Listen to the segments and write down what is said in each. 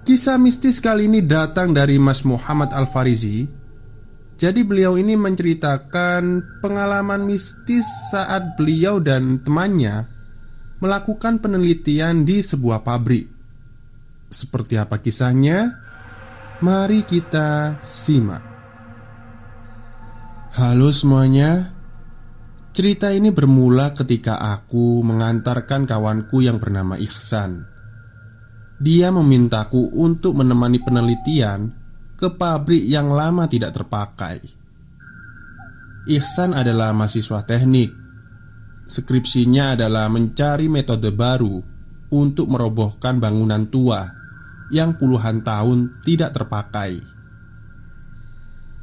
Kisah mistis kali ini datang dari Mas Muhammad Al-Farizi. Jadi beliau ini menceritakan pengalaman mistis saat beliau dan temannya Melakukan penelitian di sebuah pabrik. Seperti apa kisahnya? Mari kita simak. Halo semuanya. Cerita ini bermula ketika aku mengantarkan kawanku yang bernama Ihsan dia memintaku untuk menemani penelitian ke pabrik yang lama tidak terpakai. Ihsan adalah mahasiswa teknik. Skripsinya adalah mencari metode baru untuk merobohkan bangunan tua yang puluhan tahun tidak terpakai.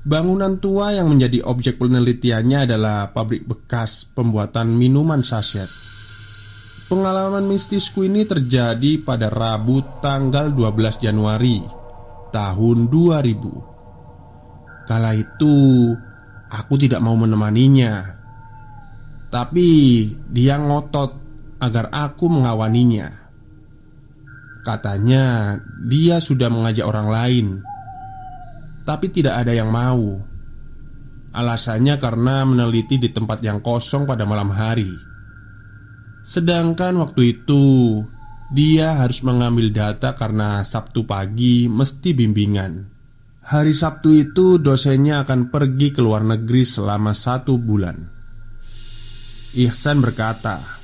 Bangunan tua yang menjadi objek penelitiannya adalah pabrik bekas pembuatan minuman saset Pengalaman mistisku ini terjadi pada Rabu tanggal 12 Januari tahun 2000 Kala itu aku tidak mau menemaninya. Tapi dia ngotot agar aku mengawaninya. Katanya dia sudah mengajak orang lain Tapi tidak ada yang mau. Alasannya karena meneliti di tempat yang kosong pada malam hari Sedangkan waktu itu dia harus mengambil data karena Sabtu pagi mesti bimbingan. Hari Sabtu itu dosennya akan pergi ke luar negeri selama satu bulan. Ihsan berkata,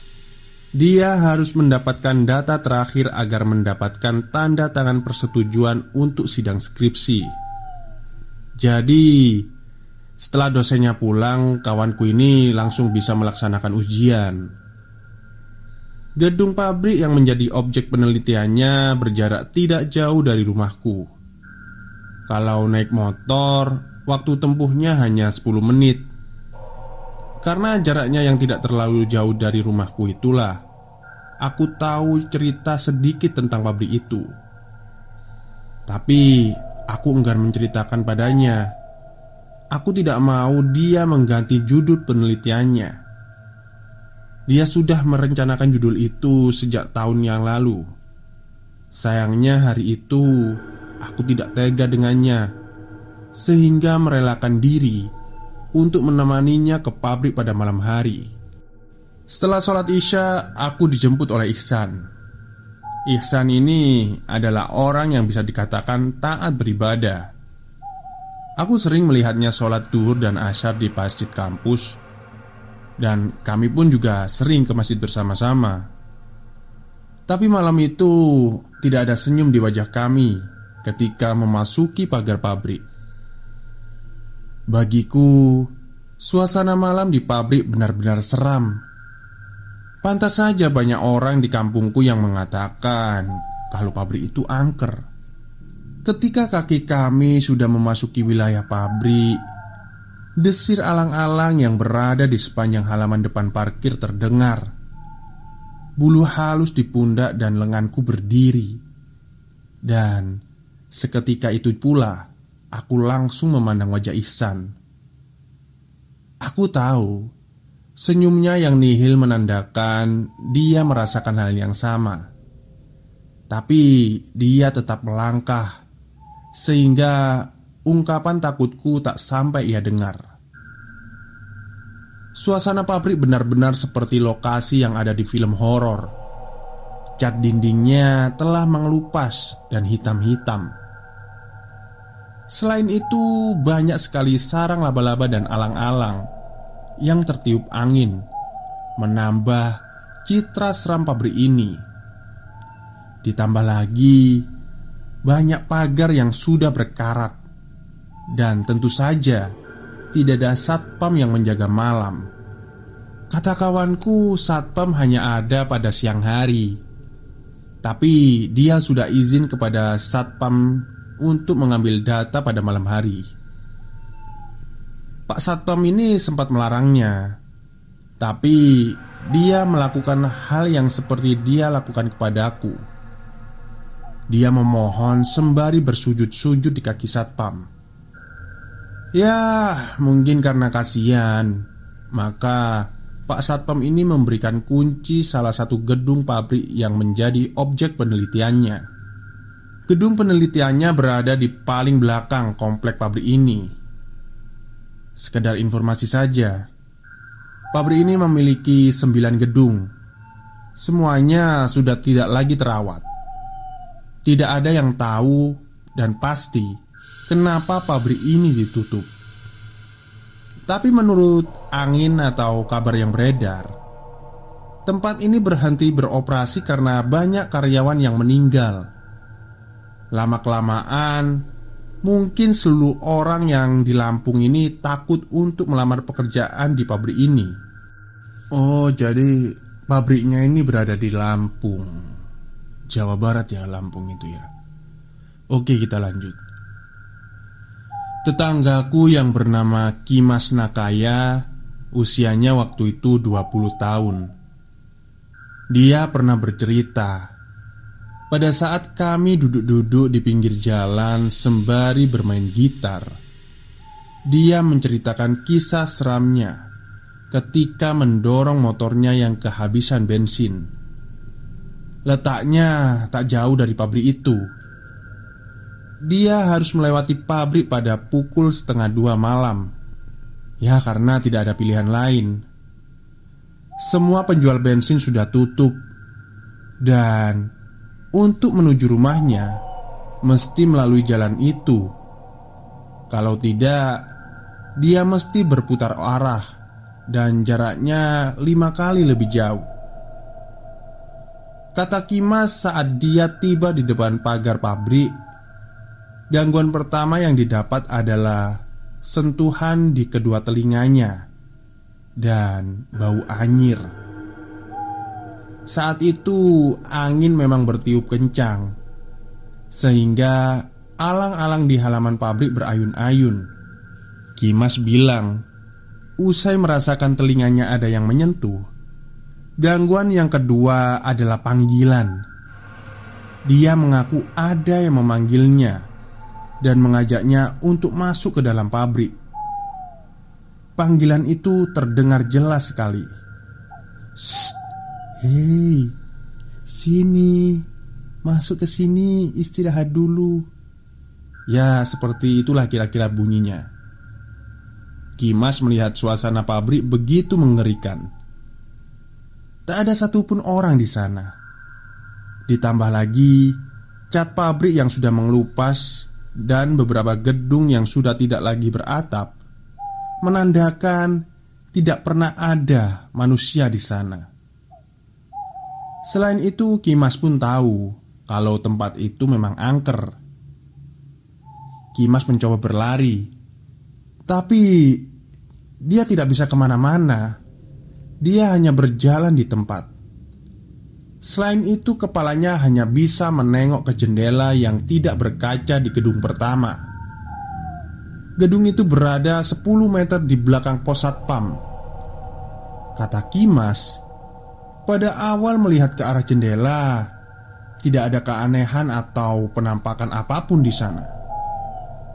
dia harus mendapatkan data terakhir agar mendapatkan tanda tangan persetujuan untuk sidang skripsi. Jadi, setelah dosennya pulang, kawanku ini langsung bisa melaksanakan ujian. Gedung pabrik yang menjadi objek penelitiannya berjarak tidak jauh dari rumahku. Kalau naik motor, waktu tempuhnya hanya 10 menit. Karena jaraknya yang tidak terlalu jauh dari rumahku itulah, aku tahu cerita sedikit tentang pabrik itu. Tapi aku enggan menceritakan padanya. Aku tidak mau dia mengganti judul penelitiannya. Dia sudah merencanakan judul itu sejak tahun yang lalu. Sayangnya, hari itu aku tidak tega dengannya, sehingga merelakan diri untuk menemaninya ke pabrik pada malam hari. Setelah sholat Isya, aku dijemput oleh Ihsan. Ihsan ini adalah orang yang bisa dikatakan taat beribadah. Aku sering melihatnya sholat duhur dan asyar di masjid kampus dan kami pun juga sering ke masjid bersama-sama. Tapi malam itu tidak ada senyum di wajah kami ketika memasuki pagar pabrik. Bagiku, suasana malam di pabrik benar-benar seram. Pantas saja banyak orang di kampungku yang mengatakan kalau pabrik itu angker. Ketika kaki kami sudah memasuki wilayah pabrik, Desir alang-alang yang berada di sepanjang halaman depan parkir terdengar. Bulu halus di pundak dan lenganku berdiri. Dan seketika itu pula aku langsung memandang wajah Ihsan. Aku tahu senyumnya yang nihil menandakan dia merasakan hal yang sama. Tapi dia tetap melangkah sehingga Ungkapan takutku tak sampai ia dengar. Suasana pabrik benar-benar seperti lokasi yang ada di film horor. Cat dindingnya telah mengelupas dan hitam-hitam. Selain itu, banyak sekali sarang laba-laba dan alang-alang yang tertiup angin, menambah citra seram pabrik ini. Ditambah lagi, banyak pagar yang sudah berkarat dan tentu saja tidak ada satpam yang menjaga malam Kata kawanku satpam hanya ada pada siang hari Tapi dia sudah izin kepada Satpam untuk mengambil data pada malam hari. Pak Satpam ini sempat melarangnya, tapi dia melakukan hal yang seperti dia lakukan kepadaku. Dia memohon sembari bersujud-sujud di kaki Satpam. Ya, mungkin karena kasihan, maka Pak Satpam ini memberikan kunci salah satu gedung pabrik yang menjadi objek penelitiannya. Gedung penelitiannya berada di paling belakang komplek pabrik ini. Sekedar informasi saja, pabrik ini memiliki sembilan gedung. Semuanya sudah tidak lagi terawat. Tidak ada yang tahu dan pasti kenapa pabrik ini ditutup. Tapi menurut angin atau kabar yang beredar Tempat ini berhenti beroperasi karena banyak karyawan yang meninggal. Lama-kelamaan Mungkin seluruh orang yang di Lampung ini takut untuk melamar pekerjaan di pabrik ini. Oh jadi pabriknya ini berada di Lampung. Jawa Barat ya Lampung itu ya. Oke kita lanjut Tetanggaku yang bernama Kimas Nakaya Usianya waktu itu 20 tahun. Dia pernah bercerita Pada saat kami duduk-duduk di pinggir jalan Sembari bermain gitar Dia menceritakan kisah seramnya Ketika mendorong motornya yang kehabisan bensin. Letaknya tak jauh dari pabrik itu dia harus melewati pabrik pada pukul setengah dua malam. Ya, karena tidak ada pilihan lain. Semua penjual bensin sudah tutup, dan untuk menuju rumahnya mesti melalui jalan itu. Kalau tidak, dia mesti berputar arah dan jaraknya lima kali lebih jauh. Kata Kimas saat dia tiba di depan pagar pabrik Gangguan pertama yang didapat adalah sentuhan di kedua telinganya dan bau anyir. Saat itu angin memang bertiup kencang Sehingga alang-alang di halaman pabrik berayun-ayun. Kimas bilang Usai merasakan telinganya ada yang menyentuh Gangguan yang kedua adalah panggilan. Dia mengaku ada yang memanggilnya dan mengajaknya untuk masuk ke dalam pabrik. Panggilan itu terdengar jelas sekali. Hei, sini, masuk ke sini, istirahat dulu. Ya, seperti itulah kira-kira bunyinya. Kimas melihat suasana pabrik begitu mengerikan. Tak ada satupun orang di sana. Ditambah lagi, cat pabrik yang sudah mengelupas dan beberapa gedung yang sudah tidak lagi beratap menandakan tidak pernah ada manusia di sana. Selain itu, Kimas pun tahu kalau tempat itu memang angker. Kimas mencoba berlari, tapi dia tidak bisa ke mana-mana. Dia hanya berjalan di tempat. Selain itu, kepalanya hanya bisa menengok ke jendela yang tidak berkaca di gedung pertama. Gedung itu berada 10 meter di belakang pos satpam. Kata Kimas, pada awal melihat ke arah jendela, tidak ada keanehan atau penampakan apa pun di sana,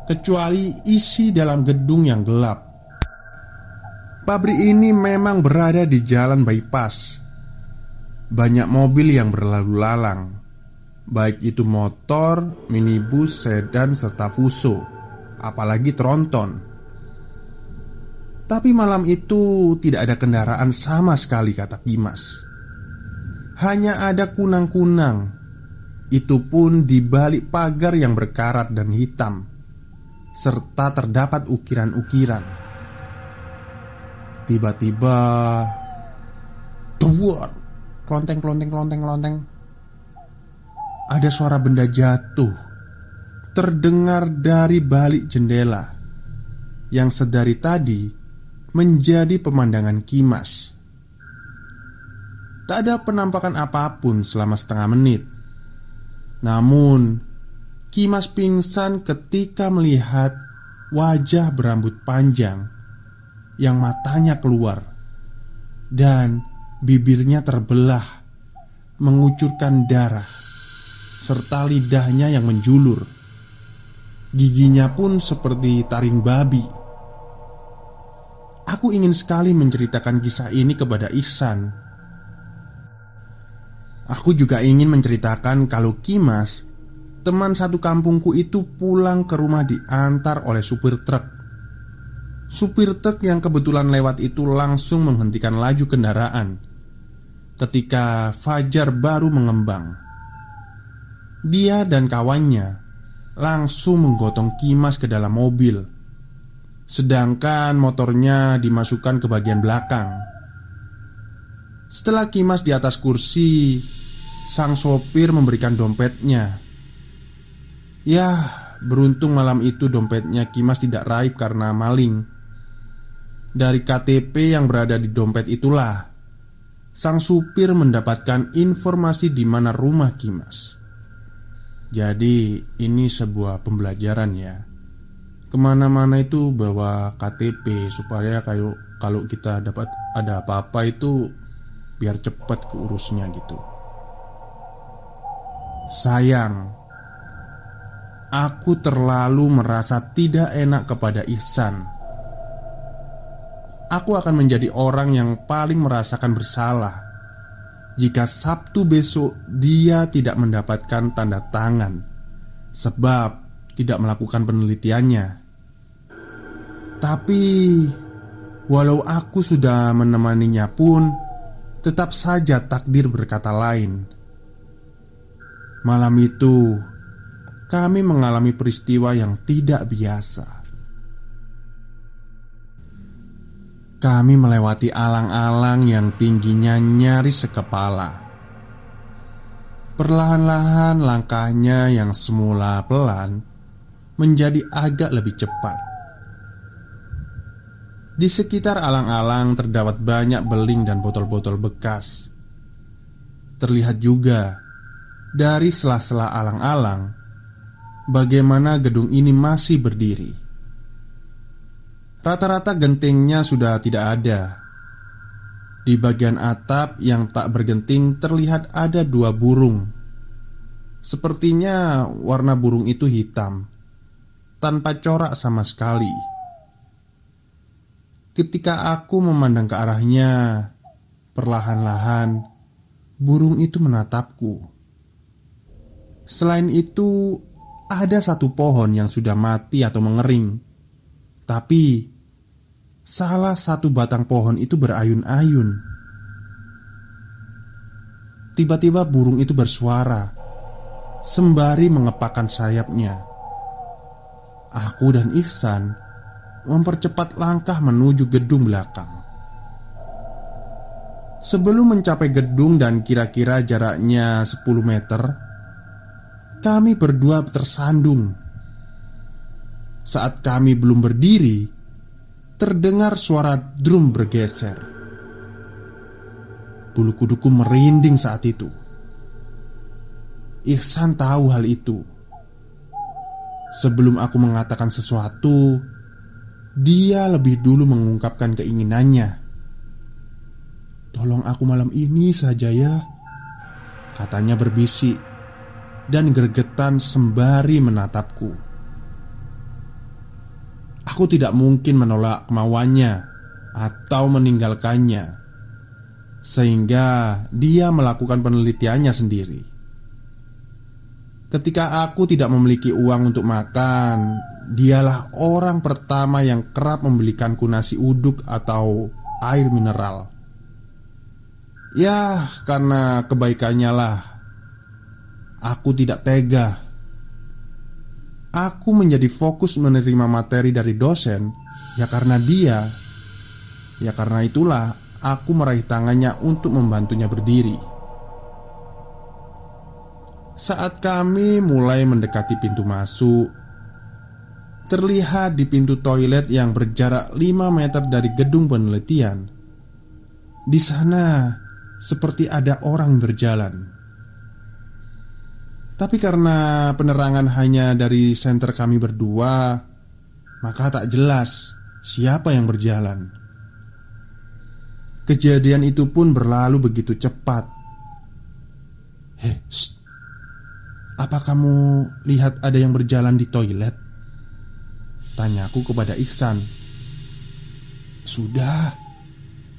kecuali isi dalam gedung yang gelap. Pabrik ini memang berada di jalan bypass banyak mobil yang berlalu lalang, baik itu motor, minibus, sedan, serta fuso, apalagi tronton. Tapi malam itu tidak ada kendaraan sama sekali, kata Kimas. Hanya ada kunang-kunang, itu pun di balik pagar yang berkarat dan hitam, serta terdapat ukiran-ukiran. Tiba-tiba, duar Klonteng, klonteng, klonteng, klonteng Ada suara benda jatuh Terdengar dari balik jendela Yang sedari tadi Menjadi pemandangan kimas. Tak ada penampakan apa pun selama setengah menit. Namun, Kimas pingsan ketika melihat wajah berambut panjang yang matanya keluar dan bibirnya terbelah, mengucurkan darah, serta lidahnya yang menjulur. Giginya pun seperti taring babi. Aku ingin sekali menceritakan kisah ini kepada Ihsan. Aku juga ingin menceritakan kalau Kimas, teman satu kampungku itu pulang ke rumah diantar oleh supir truk. Supir truk yang kebetulan lewat itu langsung menghentikan laju kendaraan ketika fajar baru mengembang. Dia dan kawannya langsung menggotong Kimas ke dalam mobil, sedangkan motornya dimasukkan ke bagian belakang. Setelah Kimas di atas kursi, sang sopir memberikan dompetnya. Ya, beruntung malam itu dompetnya Kimas tidak raib karena maling. Dari KTP yang berada di dompet itulah, sang supir mendapatkan informasi di mana rumah Kimas. Jadi ini sebuah pembelajaran ya. Ke mana-mana itu bawa KTP Supaya kayak kalau kita dapat ada apa-apa itu Biar cepat keurusnya gitu. Sayang Aku terlalu merasa tidak enak kepada Ihsan Aku akan menjadi orang yang paling merasakan bersalah jika Sabtu besok dia tidak mendapatkan tanda tangan sebab tidak melakukan penelitiannya. Tapi walau aku sudah menemaninya pun tetap saja takdir berkata lain. Malam itu kami mengalami peristiwa yang tidak biasa. Kami melewati alang-alang yang tingginya nyaris sekepala. Perlahan-lahan langkahnya yang semula pelan menjadi agak lebih cepat. Di sekitar alang-alang terdapat banyak beling dan botol-botol bekas. Terlihat juga dari sela-sela alang-alang bagaimana gedung ini masih berdiri. Rata-rata gentingnya sudah tidak ada. Di bagian atap yang tak bergenting terlihat ada dua burung. Sepertinya warna burung itu hitam, tanpa corak sama sekali. Ketika aku memandang ke arahnya, perlahan-lahan burung itu menatapku. Selain itu, ada satu pohon yang sudah mati atau mengering, tapi Salah satu batang pohon itu berayun-ayun. Tiba-tiba burung itu bersuara sembari mengepakkan sayapnya. Aku dan Ihsan mempercepat langkah menuju gedung belakang. Sebelum mencapai gedung dan kira-kira jaraknya 10 meter, kami berdua tersandung. Saat kami belum berdiri, terdengar suara drum bergeser. Bulu kuduku merinding saat itu. Ihsan tahu hal itu. Sebelum aku mengatakan sesuatu, dia lebih dulu mengungkapkan keinginannya. "Tolong aku malam ini saja ya," katanya berbisik dan gergetan sembari menatapku. Aku tidak mungkin menolak kemauannya atau meninggalkannya, sehingga dia melakukan penelitiannya sendiri. Ketika aku tidak memiliki uang untuk makan, dialah orang pertama yang kerap membelikanku nasi uduk atau air mineral. Ya, karena kebaikannya lah, aku tidak tega Aku menjadi fokus menerima materi dari dosen Ya karena dia Ya karena itulah aku meraih tangannya untuk membantunya berdiri. Saat kami mulai mendekati pintu masuk Terlihat di pintu toilet yang berjarak 5 meter dari gedung penelitian. Di sana seperti ada orang berjalan Tapi karena penerangan hanya dari senter kami berdua, maka tak jelas siapa yang berjalan. Kejadian itu pun berlalu begitu cepat. Heh, apa kamu lihat ada yang berjalan di toilet? Tanyaku kepada Ihsan. Sudah,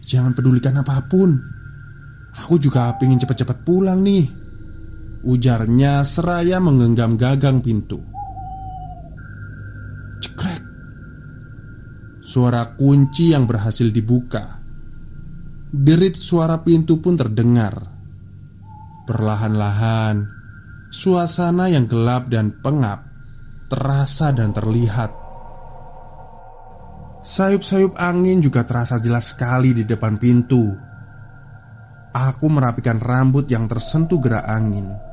jangan pedulikan apa pun. Aku juga ingin cepat-cepat pulang nih. Ujarnya seraya menggenggam gagang pintu. Cekrek. Suara kunci yang berhasil dibuka. Derit suara pintu pun terdengar. Perlahan-lahan Suasana yang gelap dan pengap terasa dan terlihat. Sayup-sayup angin juga terasa jelas sekali di depan pintu. Aku merapikan rambut yang tersentuh gerak angin.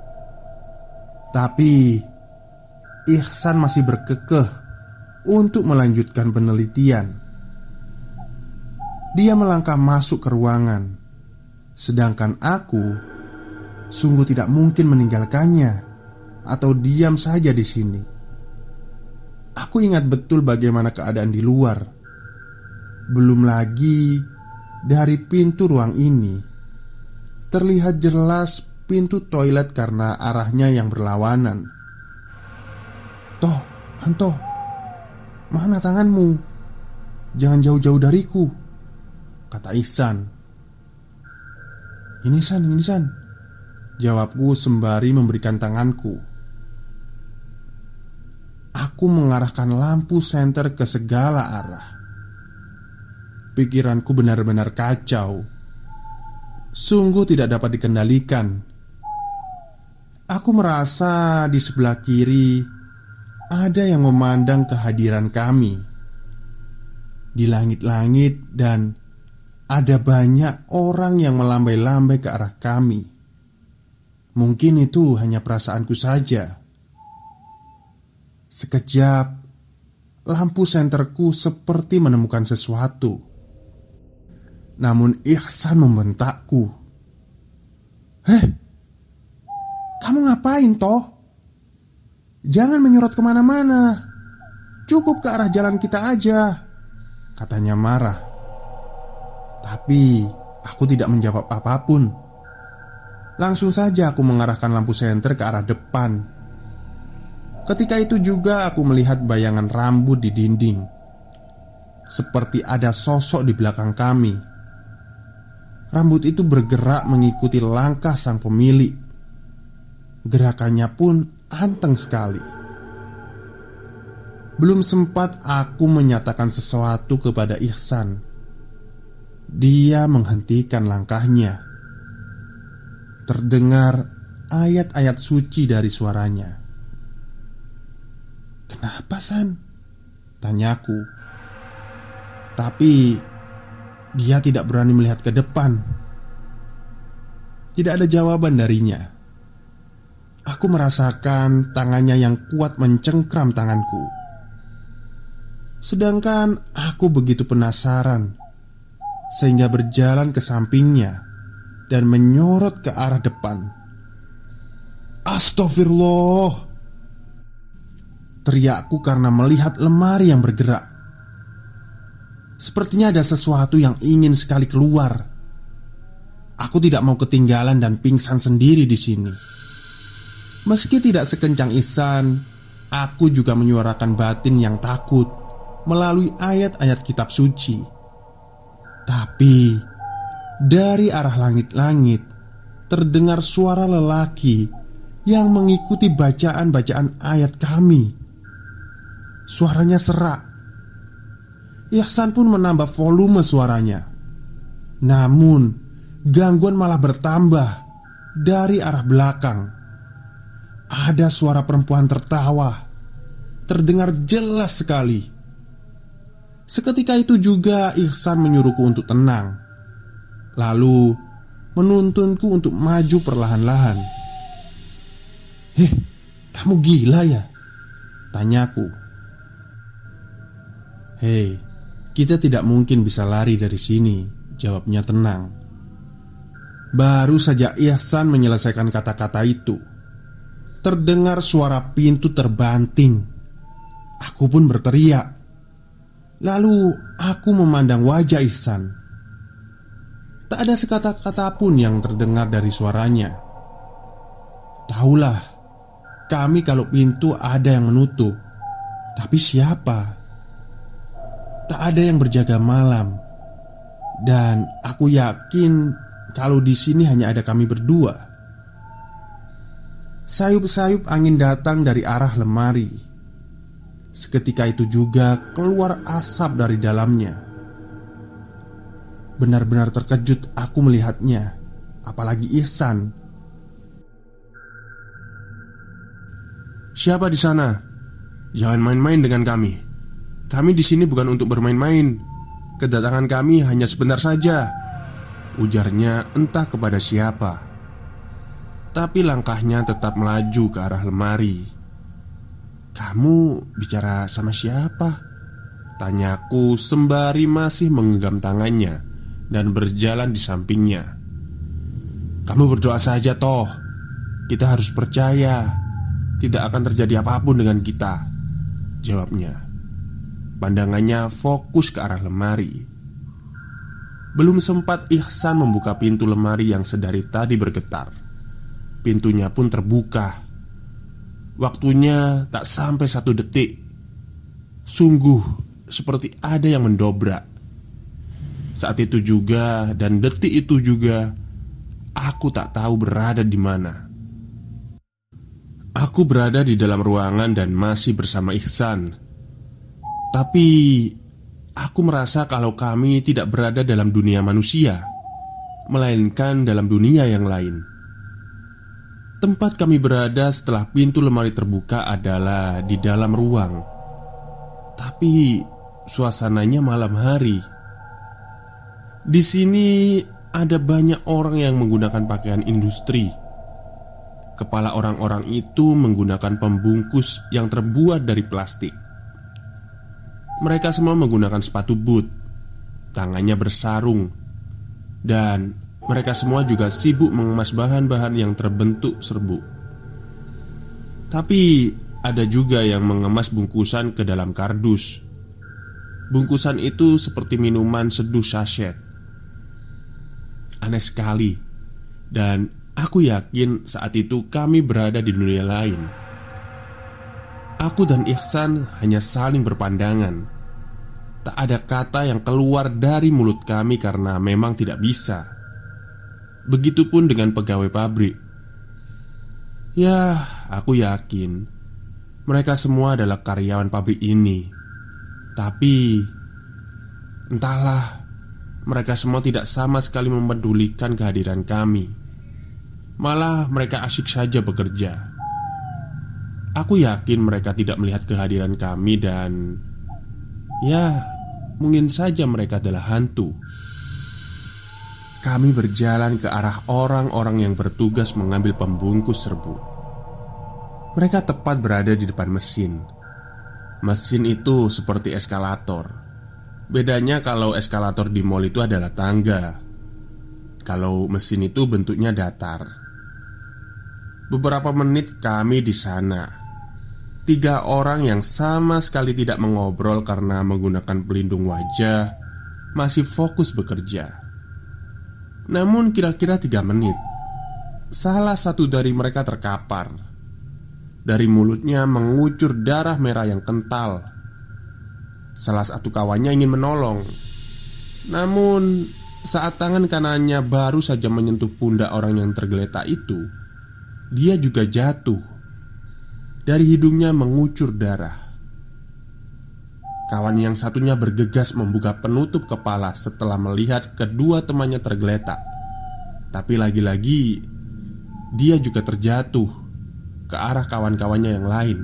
Tapi Ihsan masih berkekeh untuk melanjutkan penelitian. Dia melangkah masuk ke ruangan, sedangkan aku Sungguh tidak mungkin meninggalkannya atau diam saja di sini. Aku ingat betul bagaimana keadaan di luar. Belum lagi dari pintu ruang ini terlihat jelas pintu toilet karena arahnya yang berlawanan. Toh, Anto, mana tanganmu? Jangan jauh-jauh dariku, kata Ihsan. Ini San, ini San, Jawabku sembari memberikan tanganku Aku mengarahkan lampu senter ke segala arah Pikiranku benar-benar kacau Sungguh tidak dapat dikendalikan Aku merasa di sebelah kiri Ada yang memandang kehadiran kami Di langit-langit dan Ada banyak orang yang melambai-lambai ke arah kami Mungkin itu hanya perasaanku saja. Sekejap, lampu senterku seperti menemukan sesuatu. Namun Ihsan membentakku. Heh, kamu ngapain toh? Jangan menyorot ke mana-mana Cukup ke arah jalan kita aja Katanya marah Tapi aku tidak menjawab apa pun Langsung saja aku mengarahkan lampu senter ke arah depan. Ketika itu juga aku melihat bayangan rambut di dinding, seperti ada sosok di belakang kami. Rambut itu bergerak mengikuti langkah sang pemilik. Gerakannya pun anteng sekali. Belum sempat aku menyatakan sesuatu kepada Ihsan. Dia menghentikan langkahnya. Terdengar ayat-ayat suci dari suaranya Kenapa San? Tanyaku Tapi Dia tidak berani melihat ke depan Tidak ada jawaban darinya Aku merasakan tangannya yang kuat mencengkram tanganku Sedangkan aku begitu penasaran Sehingga berjalan ke sampingnya dan menyorot ke arah depan. Astagfirullah! Teriakku karena melihat lemari yang bergerak. Sepertinya ada sesuatu yang ingin sekali keluar. Aku tidak mau ketinggalan dan pingsan sendiri di sini. Meski tidak sekencang Ihsan, aku juga menyuarakan batin yang takut melalui ayat-ayat kitab suci. Tapi dari arah langit-langit terdengar suara lelaki yang mengikuti bacaan-bacaan ayat kami. Suaranya serak. Ihsan pun menambah volume suaranya. Namun, gangguan malah bertambah dari arah belakang. Ada suara perempuan tertawa, terdengar jelas sekali. Seketika itu juga Ihsan menyuruhku untuk tenang. Lalu menuntunku untuk maju perlahan-lahan Heh, kamu gila ya? Tanyaku Hei, kita tidak mungkin bisa lari dari sini Jawabnya tenang Baru saja Ihsan menyelesaikan kata-kata itu terdengar suara pintu terbanting. Aku pun berteriak. Lalu aku memandang wajah Ihsan. Tak ada sekata-kata pun yang terdengar dari suaranya. Tahulah, kami kalau pintu ada yang menutup, tapi siapa? Tak ada yang berjaga malam, dan aku yakin kalau di sini hanya ada kami berdua. Sayup-sayup angin datang dari arah lemari. Seketika itu juga keluar asap dari dalamnya. Benar-benar terkejut aku melihatnya, apalagi Ihsan. Siapa di sana? Jangan main-main dengan kami. Kami di sini bukan untuk bermain-main. Kedatangan kami hanya sebentar saja. Ujarnya entah kepada siapa. Tapi langkahnya tetap melaju ke arah lemari. Kamu bicara sama siapa? Tanyaku sembari masih menggenggam tangannya dan berjalan di sampingnya. Kamu berdoa saja toh. Kita harus percaya tidak akan terjadi apa pun dengan kita. Jawabnya. Pandangannya fokus ke arah lemari. Belum sempat Ihsan membuka pintu lemari yang sedari tadi bergetar. Pintunya pun terbuka. Waktunya tak sampai satu detik. Sungguh seperti ada yang mendobrak. Saat itu juga dan detik itu juga Aku tak tahu berada di mana. Aku berada di dalam ruangan dan masih bersama Ihsan. Tapi Aku merasa kalau kami tidak berada dalam dunia manusia Melainkan dalam dunia yang lain Tempat kami berada setelah pintu lemari terbuka adalah di dalam ruang. Tapi suasananya malam hari. Di sini ada banyak orang yang menggunakan pakaian industri. Kepala orang-orang itu menggunakan pembungkus yang terbuat dari plastik. Mereka semua menggunakan sepatu boot, tangannya bersarung, dan mereka semua juga sibuk mengemas bahan-bahan yang terbentuk serbuk. Tapi ada juga yang mengemas bungkusan ke dalam kardus. Bungkusan itu seperti minuman seduh sachet. Aneh sekali, dan aku yakin saat itu kami berada di dunia lain. Aku dan Ihsan hanya saling berpandangan. Tak ada kata yang keluar dari mulut kami karena memang tidak bisa. Begitupun dengan pegawai pabrik. Ya, aku yakin mereka semua adalah karyawan pabrik ini. Tapi entahlah, mereka semua tidak sama sekali mempedulikan kehadiran kami. Malah mereka asyik saja bekerja. Aku yakin mereka tidak melihat kehadiran kami dan ya, mungkin saja mereka adalah hantu. Kami berjalan ke arah orang-orang yang bertugas mengambil pembungkus serbuk. Mereka tepat berada di depan mesin. Mesin itu seperti eskalator. Bedanya kalau eskalator di mall itu adalah tangga. Kalau mesin itu bentuknya datar. Beberapa menit kami di sana. Tiga orang yang sama sekali tidak mengobrol karena menggunakan pelindung wajah masih fokus bekerja. Namun kira-kira tiga menit. Salah satu dari mereka terkapar. Dari mulutnya mengucur darah merah yang kental. Salah satu kawannya ingin menolong. Namun saat tangan kanannya baru saja menyentuh pundak orang yang tergeletak itu Dia juga jatuh. Dari hidungnya mengucur darah Kawan yang satunya bergegas membuka penutup kepala setelah melihat kedua temannya tergeletak. Tapi lagi-lagi dia juga terjatuh ke arah kawan-kawannya yang lain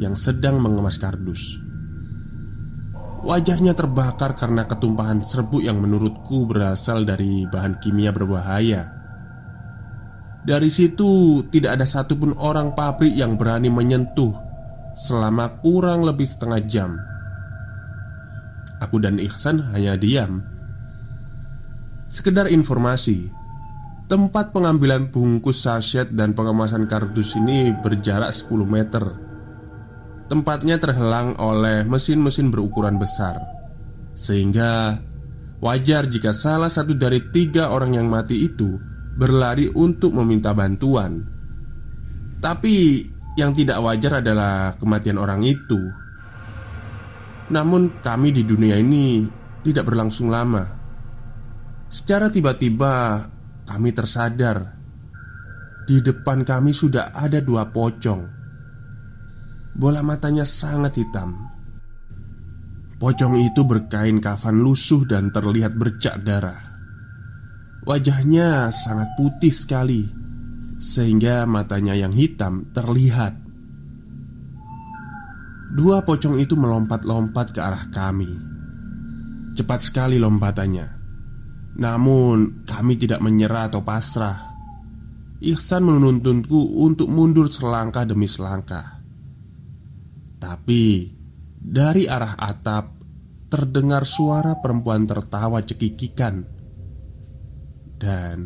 yang sedang mengemas kardus. Wajahnya terbakar karena ketumpahan serbuk yang menurutku berasal dari bahan kimia berbahaya. Dari situ tidak ada satupun orang pabrik yang berani menyentuh selama kurang lebih setengah jam Aku dan Ihsan hanya diam. Sekedar informasi Tempat pengambilan bungkus saset dan pengemasan kardus ini berjarak 10 meter. Tempatnya terhelang oleh mesin-mesin berukuran besar. Sehingga wajar jika salah satu dari tiga orang yang mati itu Berlari untuk meminta bantuan. Tapi yang tidak wajar adalah kematian orang itu Namun kami di dunia ini tidak berlangsung lama. Secara tiba-tiba kami tersadar. Di depan kami sudah ada dua pocong. Bola matanya sangat hitam. Pocong itu berkain kafan lusuh dan terlihat bercak darah. Wajahnya sangat putih sekali Sehingga matanya yang hitam terlihat Dua pocong itu melompat-lompat ke arah kami. Cepat sekali lompatannya. Namun kami tidak menyerah atau pasrah. Ihsan menuntunku untuk mundur selangkah demi selangkah. Tapi dari arah atap terdengar suara perempuan tertawa cekikikan. Dan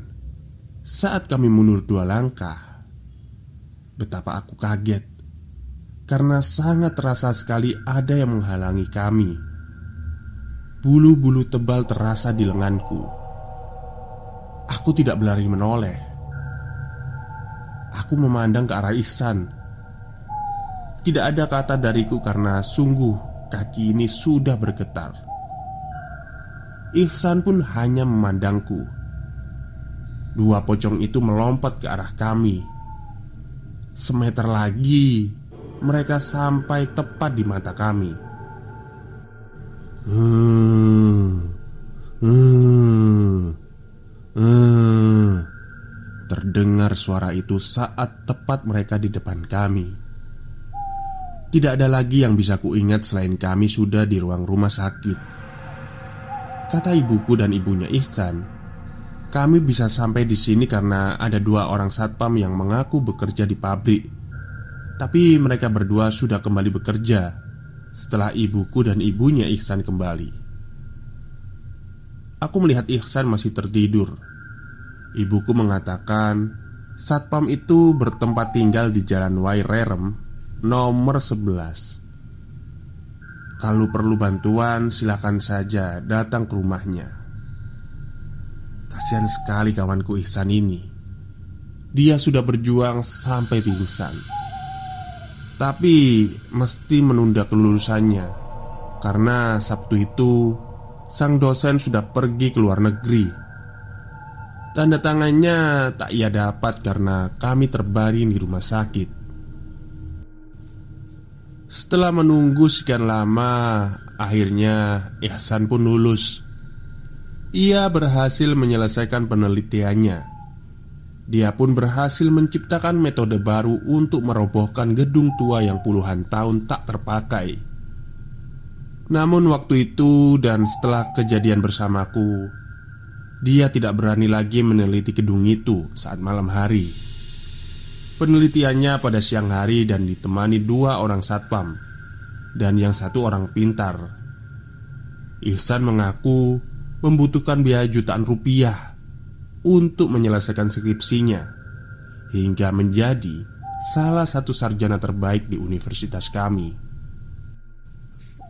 saat kami mundur dua langkah Betapa aku kaget Karena sangat terasa sekali ada yang menghalangi kami Bulu-bulu tebal terasa di lenganku Aku tidak berlari menoleh. Aku memandang ke arah Ihsan. Tidak ada kata dariku karena sungguh kaki ini sudah bergetar. Ihsan pun hanya memandangku. Dua pocong itu melompat ke arah kami. Semeter lagi, mereka sampai tepat di mata kami. Hmm, hmm, Hmm, terdengar suara itu saat tepat mereka di depan kami. Tidak ada lagi yang bisa kuingat selain kami sudah di ruang rumah sakit. Kata ibuku dan ibunya Ihsan, kami bisa sampai di sini karena ada dua orang satpam yang mengaku bekerja di pabrik. Tapi mereka berdua sudah kembali bekerja setelah ibuku dan ibunya Ihsan kembali. Aku melihat Ihsan masih tertidur. Ibuku mengatakan Satpam itu bertempat tinggal di Jalan Wairerem Nomor 11 Kalau perlu bantuan silakan saja datang ke rumahnya. Kasihan sekali kawanku Ihsan ini. Dia sudah berjuang sampai pingsan Tapi mesti menunda kelulusannya Karena Sabtu itu sang dosen sudah pergi ke luar negeri. Tanda tangannya tak ia dapat karena kami terbaring di rumah sakit. Setelah menunggu sekian lama, akhirnya Ihsan pun lulus. Ia berhasil menyelesaikan penelitiannya. Dia pun berhasil menciptakan metode baru untuk merobohkan gedung tua yang puluhan tahun tak terpakai. Namun waktu itu dan setelah kejadian bersamaku Dia tidak berani lagi meneliti gedung itu saat malam hari Penelitiannya pada siang hari dan ditemani dua orang satpam Dan yang satu orang pintar Ihsan mengaku membutuhkan biaya jutaan rupiah Untuk menyelesaikan skripsinya Hingga menjadi salah satu sarjana terbaik di universitas kami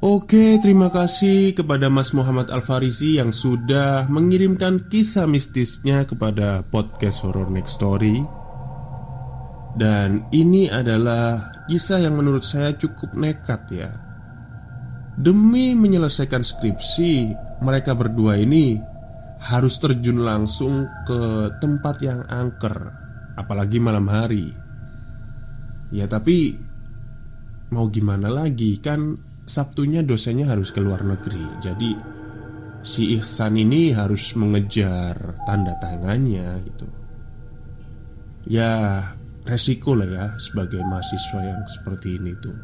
Oke, terima kasih kepada Mas Muhammad Al-Farisi yang sudah mengirimkan kisah mistisnya kepada podcast Horror Next Story. Dan ini adalah kisah yang menurut saya cukup nekat ya. Demi menyelesaikan skripsi, mereka berdua ini harus terjun langsung ke tempat yang angker, apalagi malam hari. Ya, tapi mau gimana lagi? Kan Sabtunya dosennya harus ke luar negeri. Jadi si Ihsan ini harus mengejar tanda tangannya gitu. Ya resiko lah ya sebagai mahasiswa yang seperti ini tuh.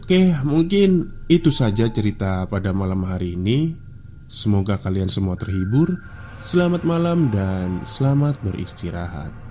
Oke mungkin itu saja cerita pada malam hari ini Semoga kalian semua terhibur. Selamat malam dan selamat beristirahat